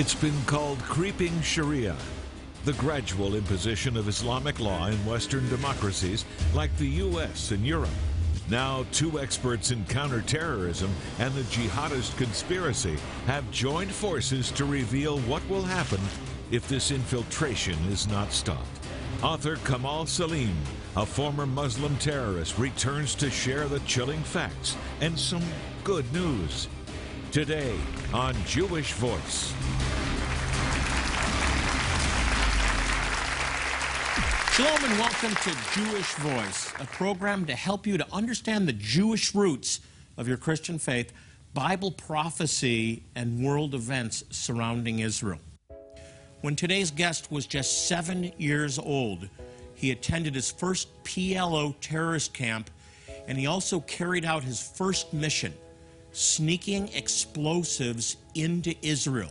It's been called creeping Sharia, the gradual imposition of Islamic law in Western democracies like the U.S. and Europe. Now, two experts in counterterrorism and the jihadist conspiracy have joined forces to reveal what will happen if this infiltration is not stopped. Author Kamal Saleem, a former Muslim terrorist, returns to share the chilling facts and some good news. Today on Jewish Voice. Shalom and welcome to Jewish Voice, a program to help you to understand the Jewish roots of your Christian faith, Bible prophecy, and world events surrounding Israel. When today's guest was just seven years old, he attended his first PLO terrorist camp and he also carried out his first mission, sneaking explosives into Israel.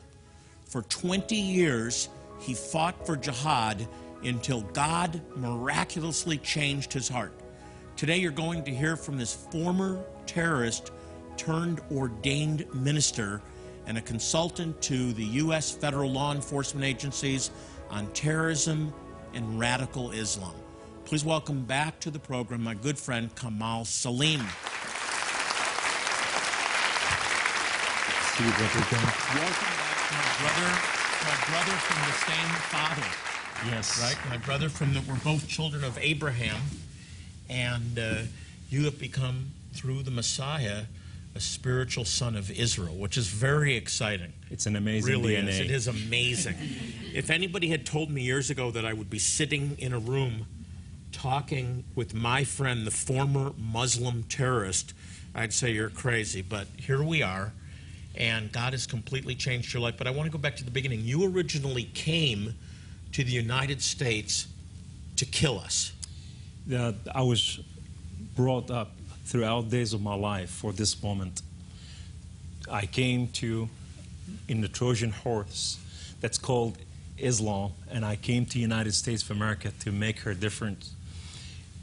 For 20 years, he fought for jihad until God miraculously changed his heart. Today, you're going to hear from this former terrorist turned ordained minister and a consultant to the U.S. federal law enforcement agencies on terrorism and radical Islam. Please welcome back to the program my good friend Kamal Saleem. See you, Brother John. Welcome back, my brother, my brother from the same father. Yes. right? My brother from the, we're both children of Abraham, and uh, you have become, through the Messiah, a spiritual son of Israel, which is very exciting. It's an amazing really DNA. is. It is amazing. if anybody had told me years ago that I would be sitting in a room talking with my friend, the former Muslim terrorist, I'd say you're crazy. But here we are, and God has completely changed your life. But I want to go back to the beginning. You originally came to the United States to kill us. Uh, I was brought up throughout days of my life for this moment. I came to in the Trojan horse that's called Islam, and I came to United States of America to make her different.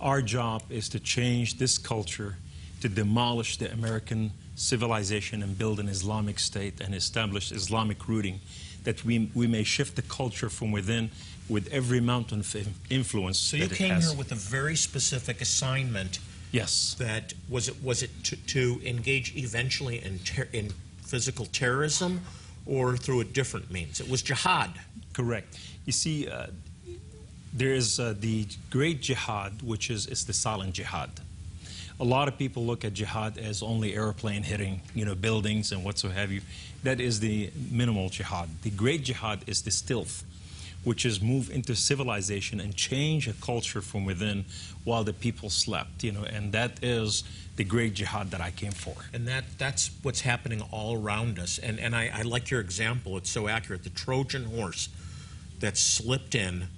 Our job is to change this culture, to demolish the American civilization and build an Islamic state and establish Islamic rooting, that we, we may shift the culture from within with every mountain of influence. So you came here with a very specific assignment. Yes. That was it. Was it to, to engage eventually in ter- in physical terrorism, or through a different means? It was jihad. Correct. You see, uh, there is uh, the great jihad, which is, is the silent jihad. A lot of people look at jihad as only airplane hitting, you know, buildings and what so have you. That is the minimal jihad. The great jihad is the stealth, which is move into civilization and change a culture from within while the people slept, you know, and that is the great jihad that I came for. And that that's what's happening all around us. And and I, I like your example. It's so accurate. The Trojan horse that slipped in,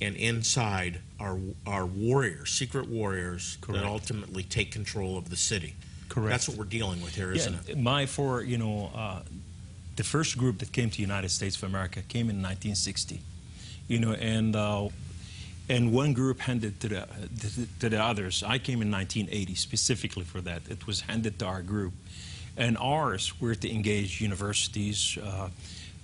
and inside are are warriors, secret warriors Correct. that ultimately take control of the city. Correct. That's what we're dealing with here, isn't it? My for you know, uh, the first group that came to the United States of America came in 1960, you know, and uh, and one group handed to the to the others. I came in 1980 specifically for that. It was handed to our group, and ours were to engage universities. Uh,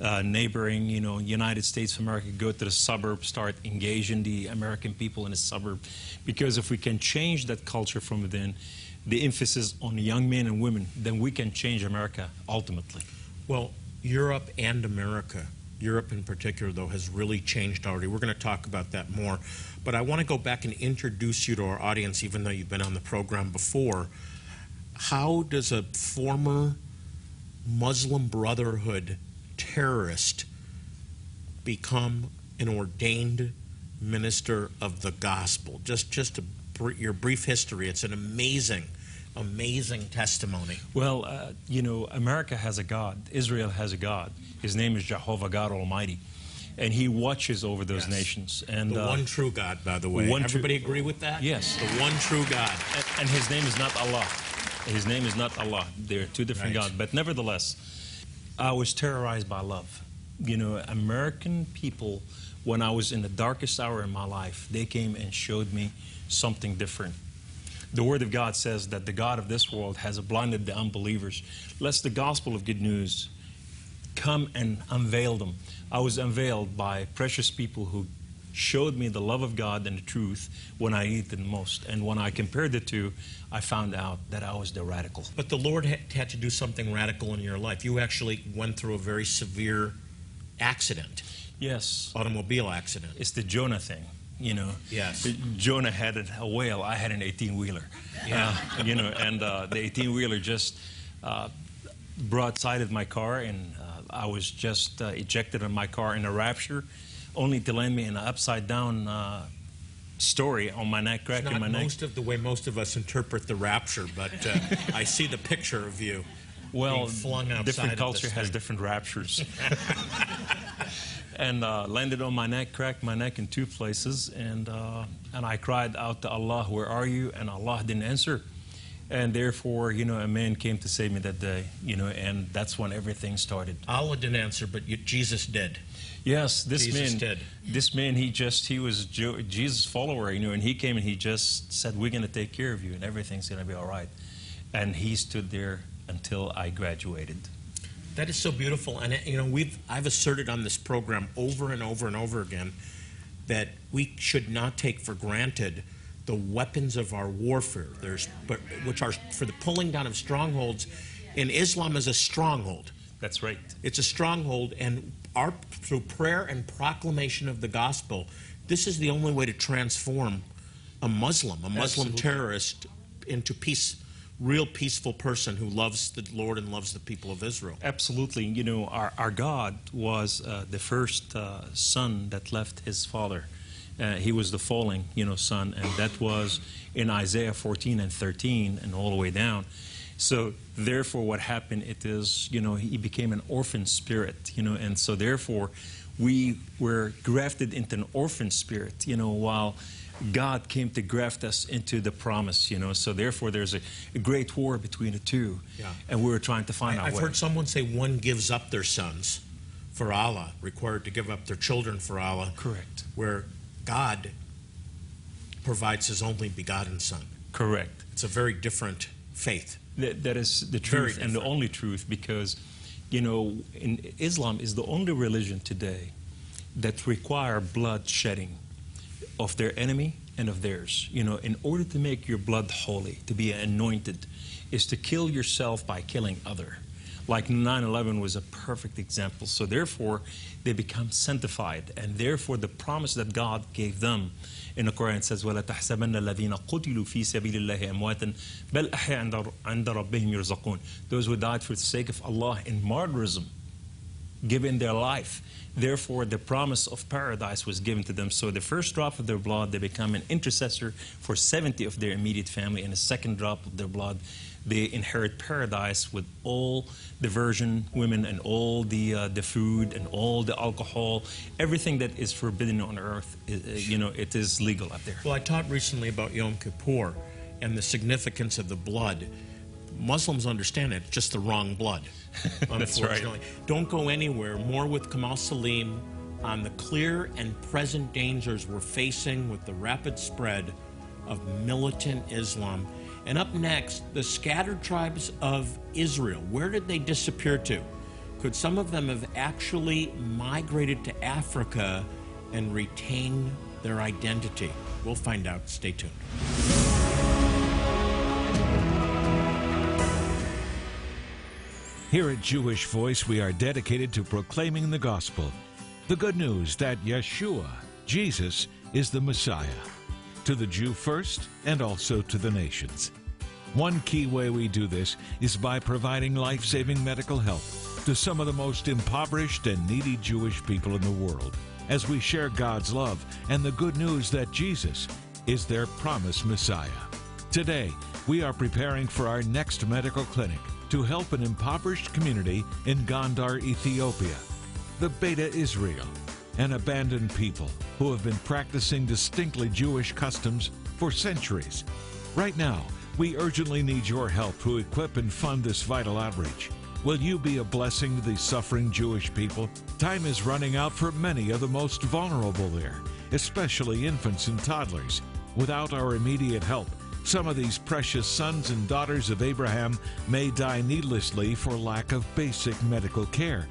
uh, neighboring, you know, United States of America, go to the suburbs, start engaging the American people in the suburb, because if we can change that culture from within, the emphasis on young men and women, then we can change America ultimately. Well, Europe and America, Europe in particular, though, has really changed already. We're going to talk about that more. But I want to go back and introduce you to our audience, even though you've been on the program before. How does a former Muslim Brotherhood terrorist become an ordained minister of the gospel? Just, just a, br- your brief history. It's an amazing, amazing testimony. Well, uh, you know, America has a God. Israel has a God. His name is Jehovah God Almighty, and He watches over those Yes. nations. And The uh, one true God, by the way. one Everybody agree with that? Yes. The one true God. and, and His name is not Allah. His name is not Allah. They're two different Right. gods. But nevertheless, I was terrorized by love. You know, American people, when I was in the darkest hour in my life, they came and showed me something different. The Word of God says that the God of this world has blinded the unbelievers, lest the gospel of good news come and unveil them. I was unveiled by precious people who showed me the love of God and the truth when I needed it the most. And when I compared the two, I found out that I was the radical. But the Lord had, to do something radical in your life. You actually went through a very severe accident, Yes, automobile accident. it's the Jonah thing. You know, Yes. Jonah had a whale. I had an 18 wheeler. Yeah. you know, and uh, the 18 wheeler just uh, broadsided my car, and uh, I was just uh, ejected in my car in a rapture, only to land me in an upside down uh, story on my neck, crack in my neck. most of the way most of us interpret the rapture, but uh, I see the picture of you. Well, being flung outside different culture has different raptures. and uh, landed on my neck, cracked my neck in two places, and uh, and I cried out to Allah, "Where are you?" And Allah didn't answer, and therefore, you know, a man came to save me that day, you know, and that's when everything started. Allah didn't answer, but you, Jesus did. Yes, this Jesus man, did. this man, he just he was Jesus' follower, you know, and he came and he just said, "We're going to take care of you, and everything's going to be all right," and he stood there until I graduated. That is so beautiful, and you know we've I've asserted on this program over and over and over again that we should not take for granted the weapons of our warfare. There's but which are for the pulling down of strongholds. In Islam is a stronghold. That's right. It's a stronghold, and our through prayer and proclamation of the gospel, this is the only way to transform a Muslim, a Muslim Absolutely. terrorist, into peace, real peaceful person who loves the Lord and loves the people of Israel. Absolutely. You know, our, our God was uh, the first uh, son that left his father. Uh, he was the falling, you know, son, and that was in Isaiah 14 and 13 and all the way down. So, therefore, what happened, it is, you know, he became an orphan spirit, you know, and so, therefore, we were grafted into an orphan spirit, you know, while God came to graft us into the promise, you know. So, therefore, there's a, a great war between the two. Yeah. And we were trying to find I, our I've way. heard someone say one gives up their sons for Allah, required to give up their children for Allah, Correct. where God provides his only begotten son. Correct. It's a very different faith. That, that is the truth and the only truth because, you know, in Islam is the only religion today that require blood shedding of their enemy and of theirs. You know, in order to make your blood holy, to be anointed, is to kill yourself by killing other. Like 9/11 was a perfect example. So therefore, they become sanctified, and therefore the promise that God gave them in the Quran says, وَلَا تَحْسَبَنَّ الَّذِينَ قُتِلُوا فِي سَبِيلِ اللَّهِ أَمْوَاتًا بَلْ أَحْيَاءٌ عند- عند ربهم يرزقون. Those who died for the sake of Allah in martyrism, given their life. Therefore, the promise of paradise was given to them. So, the first drop of their blood, they become an intercessor for 70 of their immediate family. And the second drop of their blood, they inherit paradise with all the virgin women and all the, uh, the food and all the alcohol. Everything that is forbidden on earth, uh, you know, it is legal out there. Well, I taught recently about Yom Kippur and the significance of the blood. Muslims understand it, just the wrong blood, That's right. unfortunately. Don't go anywhere. More with Kamal Saleem on the clear and present dangers we're facing with the rapid spread of militant Islam. And up next, the scattered tribes of Israel. Where did they disappear to? Could some of them have actually migrated to Africa and retain their identity? We'll find out. Stay tuned. Here at Jewish Voice, we are dedicated to proclaiming the gospel. The good news that Yeshua, Jesus, is the Messiah. To the Jew first, and also to the nations. One key way we do this is by providing life saving medical help to some of the most impoverished and needy Jewish people in the world as we share God's love and the good news that Jesus is their promised Messiah. Today, we are preparing for our next medical clinic to help an impoverished community in Gondar, Ethiopia, the Beta Israel, an abandoned people who have been practicing distinctly Jewish customs for centuries. Right now, we urgently need your help to equip and fund this vital outreach. Will you be a blessing to the suffering Jewish people? Time is running out for many of the most vulnerable there, especially infants and toddlers. Without our immediate help, some of these precious sons and daughters of Abraham may die needlessly for lack of basic medical care.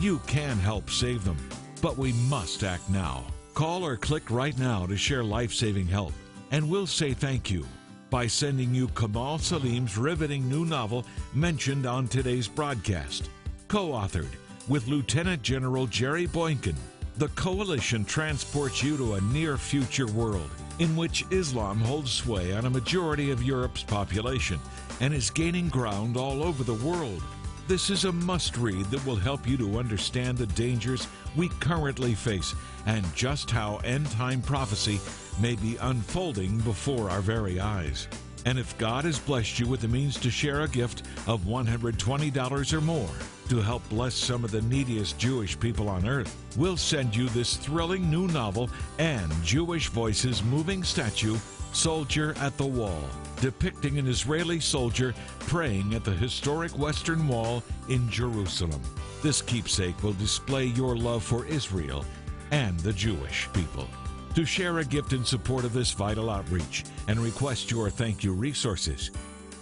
You can help save them, but we must act now. Call or click right now to share life saving help, and we'll say thank you by sending you Kamal Saleem's riveting new novel mentioned on today's broadcast. Co authored with Lieutenant General Jerry Boykin, the coalition transports you to a near future world in which Islam holds sway on a majority of Europe's population and is gaining ground all over the world. This is a must read that will help you to understand the dangers we currently face and just how end time prophecy may be unfolding before our very eyes. And if God has blessed you with the means to share a gift of $120 or more to help bless some of the neediest Jewish people on earth, we'll send you this thrilling new novel and Jewish Voices moving statue, Soldier at the Wall, depicting an Israeli soldier praying at the historic Western Wall in Jerusalem. This keepsake will display your love for Israel and the Jewish people. To share a gift in support of this vital outreach and request your thank you resources,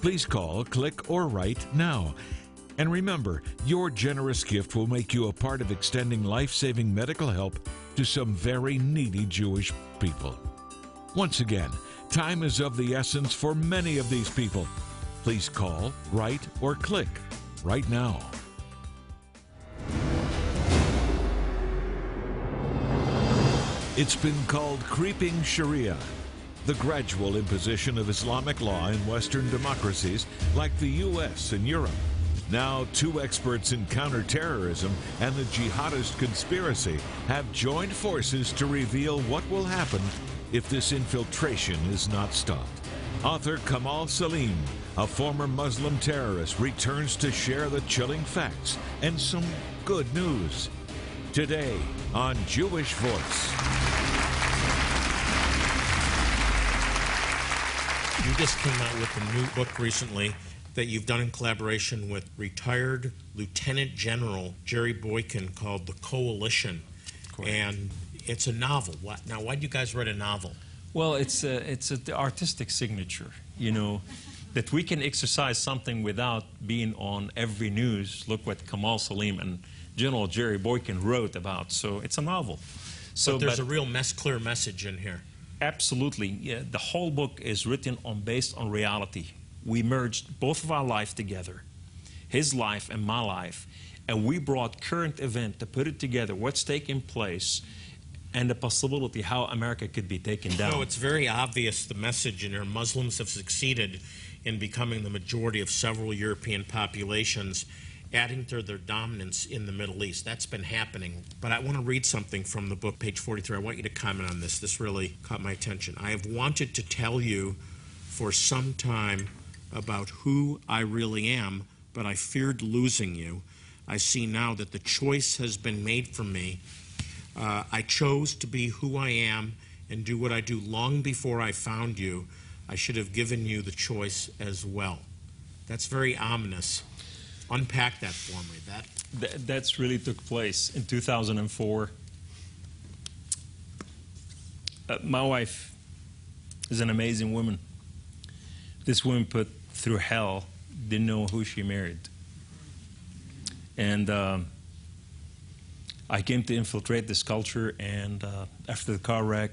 please call, click, or write now. And remember, your generous gift will make you a part of extending life saving medical help to some very needy Jewish people. Once again, time is of the essence for many of these people. Please call, write, or click right now. It's been called creeping Sharia, the gradual imposition of Islamic law in Western democracies like the U.S. and Europe. Now, two experts in counterterrorism and the jihadist conspiracy have joined forces to reveal what will happen if this infiltration is not stopped. Author Kamal Saleem, a former Muslim terrorist, returns to share the chilling facts and some good news. Today on Jewish Voice. You just came out with a new book recently that you've done in collaboration with retired Lieutenant General Jerry Boykin called The Coalition. And it's a novel. What, now, why do you guys write a novel? Well, it's a, it's a, the artistic signature, you know, that we can exercise something without being on every news. Look what Kamal Saleem and General Jerry Boykin wrote about. So it's a novel. So But there's but a real mess, clear message in here. absolutely, yeah, the whole book is written on based on reality. We merged both of our life together, his life and my life, and we brought current event to put it together. What's taking place, and the possibility how America could be taken down. No, it's very obvious the message in here. Muslims have succeeded in becoming the majority of several European populations, adding to their dominance in the Middle East. That's been happening. But I want to read something from the book, page 43. I want you to comment on this. This really caught my attention. I have wanted to tell you for some time about who I really am, but I feared losing you. I see now that the choice has been made for me. Uh, I chose to be who I am and do what I do long before I found you. I should have given you the choice as well. That's very ominous. Unpack that for me. That Th- that's really took place in 2004. Uh, my wife is an amazing woman. This woman put through hell, didn't know who she married. And um, I came to infiltrate this culture, and uh, after the car wreck,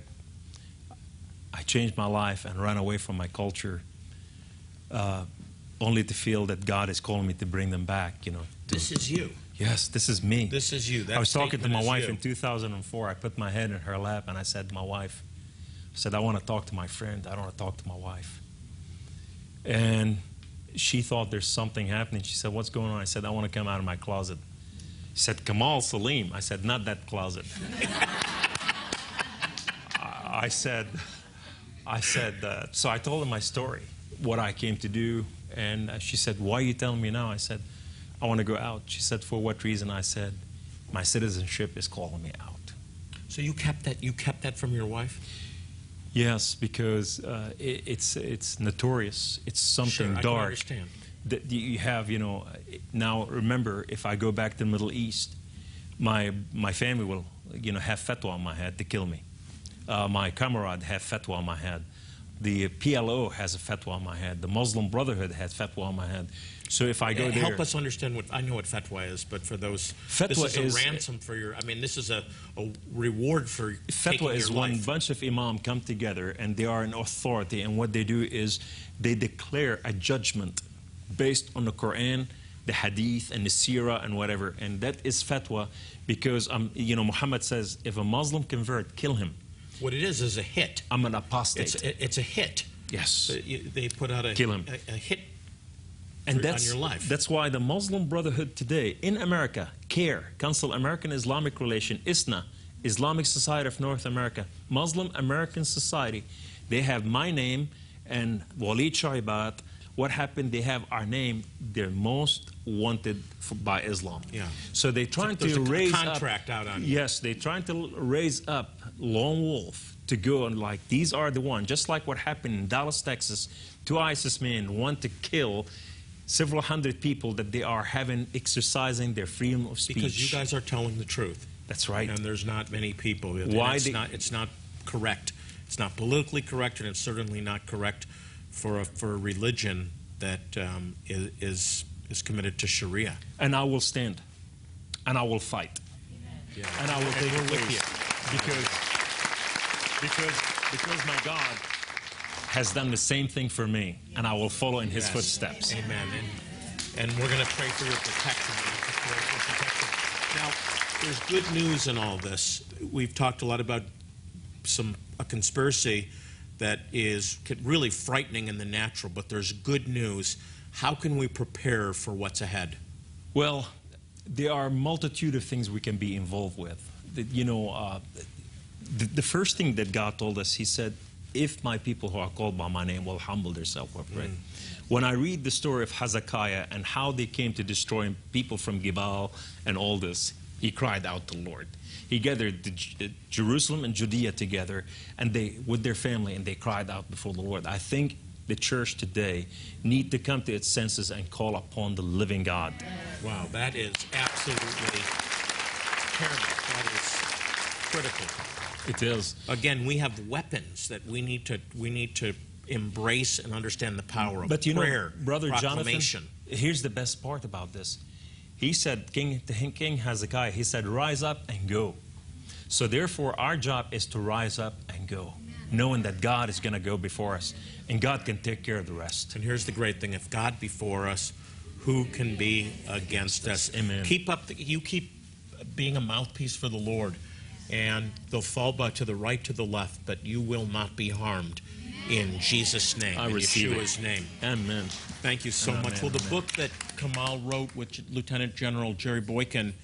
I changed my life and ran away from my culture, uh, only to feel that God is calling me to bring them back, you know. to- this is you. Yes, this is me. This is you. That I was talking to my wife you. in 2004. I put my head in her lap and I said to my wife, I said, I want to talk to my friend. I don't want to talk to my wife. And she thought there's something happening. She said, What's going on? I said, I want to come out of my closet. She said, Kamal Saleem. I said, Not that closet. I I said, I said, uh, so I told her my story, what I came to do. And uh, she said, Why are you telling me now? I said, I want to go out. She said, For what reason? I said, My citizenship is calling me out. So you kept that. You kept that from your wife. Yes, because uh, it, it's it's notorious. It's something Sure, I dark understand. That you have. You know, now remember, if I go back to the Middle East, my my family will, you know, have fatwa on my head to kill me. Uh, my comrade have fatwa on my head. The PLO has a fatwa on my head. The Muslim Brotherhood has fatwa on my head. So if I go there, Help us understand what I know what fatwa is, but for those, Fatwa this is a is- ransom for your. I mean, this is a, a reward for taking Fatwa is your when a life. bunch of imam come together and they are an authority, and what they do is they declare a judgment based on the Quran, the Hadith, and the Sirah, and whatever. And that is fatwa because, um, you know, Muhammad says if a Muslim convert, kill him. What it is is a hit. I'm an apostate. It's a, it's a hit. yes. They put out a Kill him. a, a hit and that's your life. That's why the Muslim Brotherhood today in America, CAIR, Council American Islamic Relation, ISNA, Islamic Society of North America, Muslim American Society, they have my name and Walid Shoebat. What happened? They have our name. They're most wanted for, by Islam. Yeah. So they're trying There's to a raise contract up, out on you. Yes, they're trying to raise up Lone Wolf to go and like these are the one. Just like what happened in Dallas, Texas, two ISIS men want to kill several hundred people that they are having exercising their freedom of speech. because you guys are telling the truth. That's right. And there's not many people. Why It's the- not. It's not correct. It's not politically correct, and it's certainly not correct for a, for a religion that um, is, is is committed to Sharia. and I will stand, and I will fight, Yeah. and I will take we're a with place you. because because because my God has done the same thing for me, and I will follow in His Yes. footsteps. Amen. And, and we're going to pray for your protection. We're gonna pray for protection. Now, there's good news in all this. We've talked a lot about some a conspiracy that is really frightening in the natural, but there's good news. How can we prepare for what's ahead? Well, there are a multitude of things we can be involved with. You know, uh, the, the first thing that God told us, He said, "If my people who are called by my name will humble themselves, will pray." When I read the story of Hezekiah and how they came to destroy people from Gibal and all this, he cried out to the Lord. He gathered the, Jerusalem and Judea together, and they with their family, and they cried out before the Lord. I think the church today need to come to its senses and call upon the living God. Wow, that is absolutely paramount. That is critical. It is. Again, we have weapons that we need to we need to embrace and understand the power of But you prayer, know, brother Jonathan, here's the best part about this. He said, King, King Hezekiah, he said, rise up and go. So therefore, our job is to rise up and go, knowing that God is going to go before us, and God can take care of the rest. And here's the great thing: if God before us, who can be against us? Amen. Keep up. The, you keep being a mouthpiece for the Lord, and they'll fall by to the right, to the left, but you will not be harmed. In Jesus' name, I in receive it. Name. Amen. Thank you so Amen, much. Well, the amen. book that Kamal wrote with Lieutenant General Jerry Boykin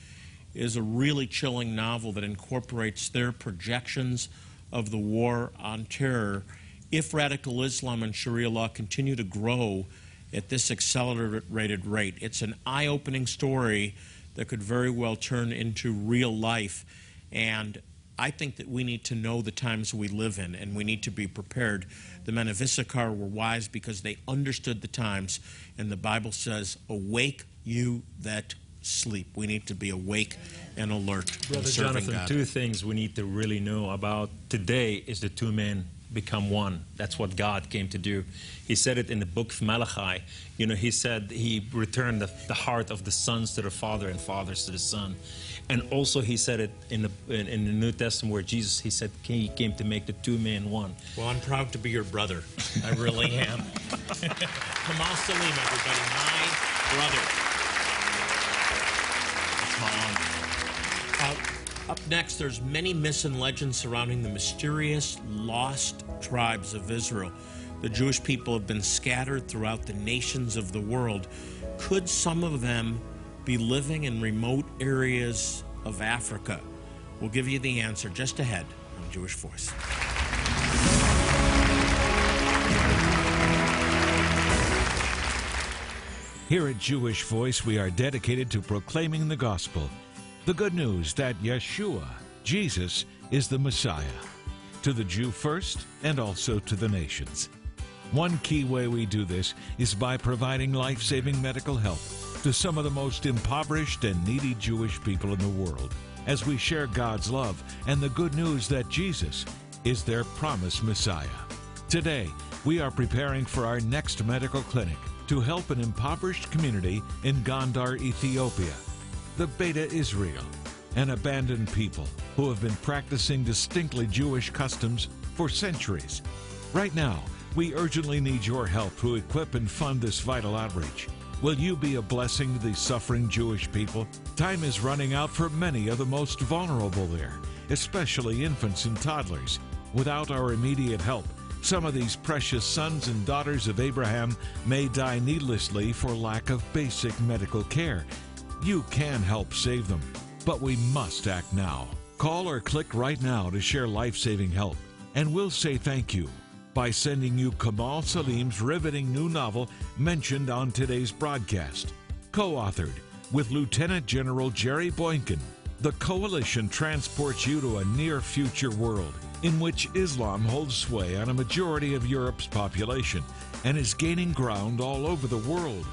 is a really chilling novel that incorporates their projections of the war on terror. If radical Islam and Sharia law continue to grow at this accelerated rate, it's an eye opening story that could very well turn into real life. And I think that we need to know the times we live in and we need to be prepared. The men of Issachar were wise because they understood the times, and the Bible says, Awake, you that sleep. We need to be awake and alert and Brother serving Jonathan, God. two things we need to really know about today is the two men become one. That's what God came to do. He said it in the book of Malachi. You know, he said he returned the, the heart of the sons to the father and fathers to the son. And also he said it in the, in, in the New Testament where Jesus, he said he came to make the two men one. Well, I'm proud to be your brother. I really am. Kamal Saleem, everybody, my brother. Up next, there's many myths and legends surrounding the mysterious lost tribes of Israel. The Jewish people have been scattered throughout the nations of the world. Could some of them be living in remote areas of Africa? We'll give you the answer just ahead on Jewish Voice. Here at Jewish Voice, we are dedicated to proclaiming the gospel, the good news that Yeshua, Jesus, is the Messiah, to the Jew first and also to the nations. One key way we do this is by providing life saving medical help to some of the most impoverished and needy Jewish people in the world as we share God's love and the good news that Jesus is their promised Messiah. Today, we are preparing for our next medical clinic to help an impoverished community in Gondar, Ethiopia, the Beta Israel, an abandoned people who have been practicing distinctly Jewish customs for centuries. Right now, we urgently need your help to equip and fund this vital outreach. Will you be a blessing to the suffering Jewish people? Time is running out for many of the most vulnerable there, especially infants and toddlers. Without our immediate help, some of these precious sons and daughters of Abraham may die needlessly for lack of basic medical care. You can help save them, but we must act now. Call or click right now to share life saving help, and we'll say thank you by sending you Kamal Saleem's riveting new novel mentioned on today's broadcast. Co authored with Lieutenant General Jerry Boykin, the coalition transports you to a near future world in which Islam holds sway on a majority of Europe's population and is gaining ground all over the world.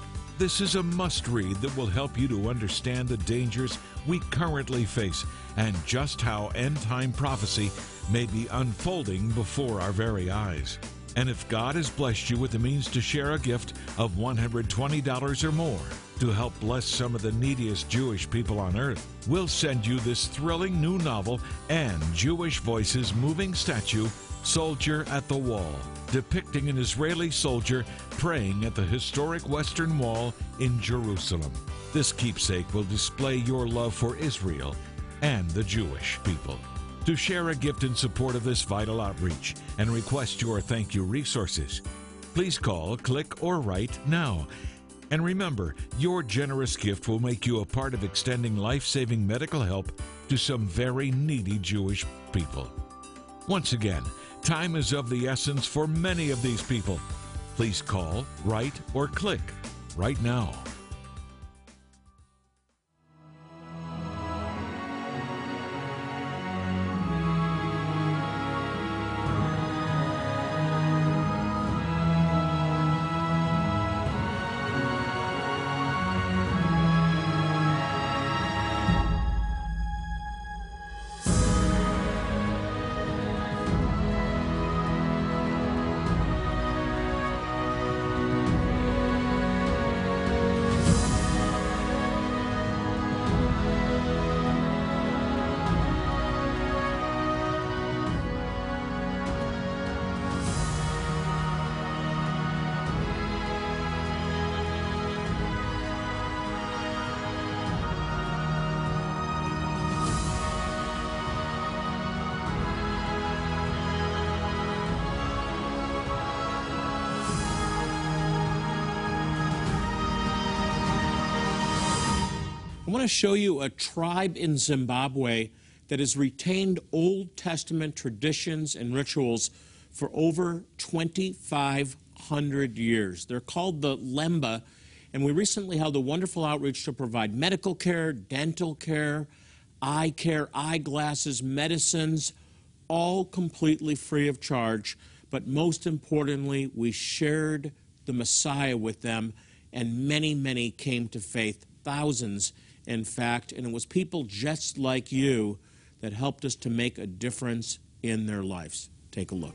This is a must read that will help you to understand the dangers we currently face and just how end time prophecy may be unfolding before our very eyes. And if God has blessed you with the means to share a gift of $120 or more to help bless some of the neediest Jewish people on earth, we'll send you this thrilling new novel and Jewish Voices moving statue, Soldier at the Wall, depicting an Israeli soldier praying at the historic Western Wall in Jerusalem. This keepsake will display your love for Israel and the Jewish people. To share a gift in support of this vital outreach and request your thank you resources, please call, click, or write now. And remember, your generous gift will make you a part of extending life saving medical help to some very needy Jewish people. Once again, time is of the essence for many of these people. Please call, write, or click right now. Want to show you a tribe in Zimbabwe that has retained Old Testament traditions and rituals for over 2,500 years. They're called the Lemba, and we recently held a wonderful outreach to provide medical care, dental care, eye care, eyeglasses, medicines, all completely free of charge. But most importantly, we shared the Messiah with them, and many, many came to faith, thousands in fact, and it was people just like you that helped us to make a difference in their lives. Take a look.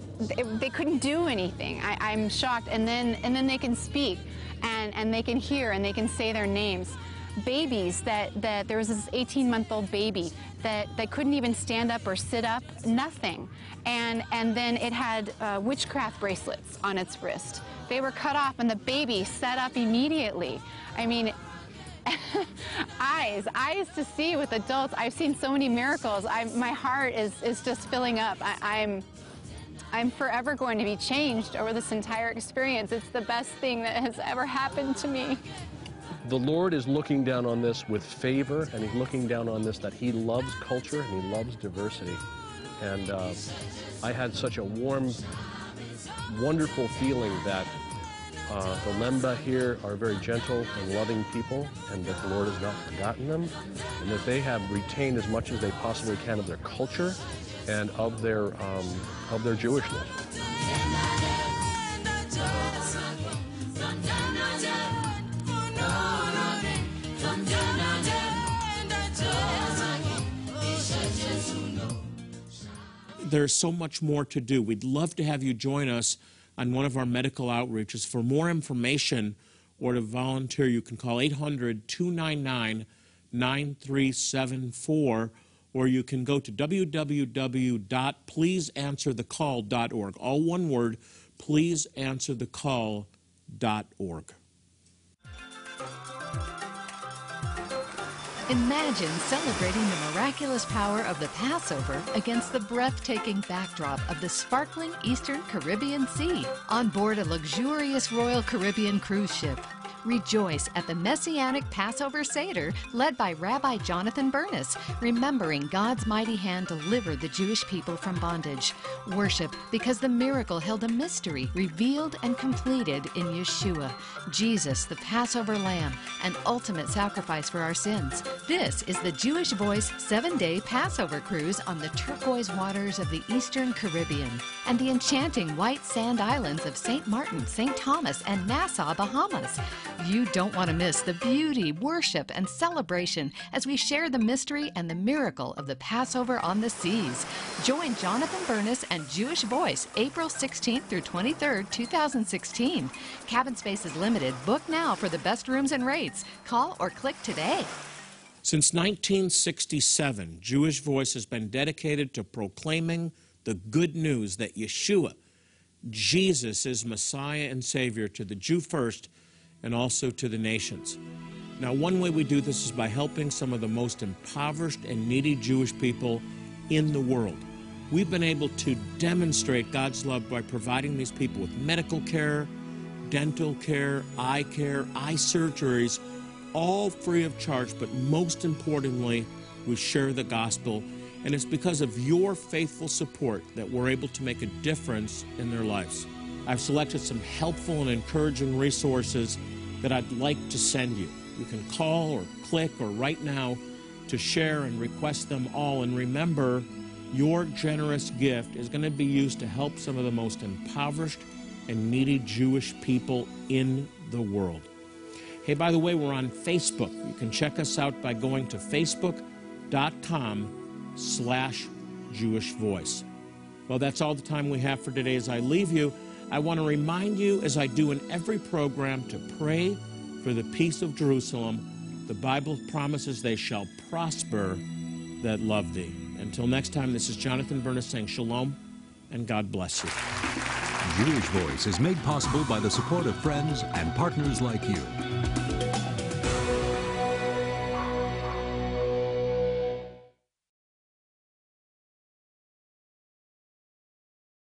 they, they couldn't do anything. I, I'm shocked. And then and then they can speak, and and they can hear and they can say their names. Babies that that there was this 18 month old baby that that couldn't even stand up or sit up, nothing, and and then it had uh, witchcraft bracelets on its wrist. They were cut off, and the baby sat up immediately. I mean, eyes, eyes to see with adults. I've seen so many miracles. I, my heart is, is just filling up. I, I'm, I'm forever going to be changed over this entire experience. It's the best thing that has ever happened to me. The Lord is looking down on this with favor, and He's looking down on this that He loves culture and He loves diversity. And uh, I had such a warm, wonderful feeling that uh, the Lemba here are very gentle and loving people, and that the Lord has not forgotten them, and that they have retained as much as they possibly can of their culture and of their um, of their Jewishness. There's so much more to do. We'd love to have you join us on one of our medical outreaches. For more information or to volunteer, you can call 800 299 9374 or you can go to www.pleaseanswerthecall.org. All one word, pleaseanswerthecall.org. Imagine celebrating the miraculous power of the Passover against the breathtaking backdrop of the sparkling Eastern Caribbean Sea on board a luxurious Royal Caribbean cruise ship. Rejoice at the Messianic Passover Seder led by Rabbi Jonathan Bernis, remembering God's mighty hand delivered the Jewish people from bondage. Worship because the miracle held a mystery revealed and completed in Yeshua, Jesus, the Passover Lamb, an ultimate sacrifice for our sins. This is the Jewish Voice seven day Passover cruise on the turquoise waters of the Eastern Caribbean and the enchanting white sand islands of St. Martin, St. Thomas, and Nassau, Bahamas. You don't want to miss the beauty, worship, and celebration as we share the mystery and the miracle of the Passover on the seas. Join Jonathan Bernis and Jewish Voice April 16th through 23rd, 2016. Cabin space is limited. Book now for the best rooms and rates. Call or click today. Since 1967, Jewish Voice has been dedicated to proclaiming the good news that Yeshua, Jesus, is Messiah and Savior to the Jew first and also to the nations. Now, one way we do this is by helping some of the most impoverished and needy Jewish people in the world. We've been able to demonstrate God's love by providing these people with medical care, dental care, eye care, eye surgeries, all free of charge, but most importantly, we share the gospel. And it's because of your faithful support that we're able to make a difference in their lives. I've selected some helpful and encouraging resources that I'd like to send you. You can call or click or write now to share and request them all. And remember, your generous gift is going to be used to help some of the most impoverished and needy Jewish people in the world. Hey, by the way, we're on Facebook. You can check us out by going to facebook.com slash Jewish Voice. Well, that's all the time we have for today. As I leave you, I want to remind you, as I do in every program, to pray for the peace of Jerusalem. The Bible promises they shall prosper that love thee. Until next time, this is Jonathan Bernis saying shalom and God bless you. Jewish Voice is made possible by the support of friends and partners like you.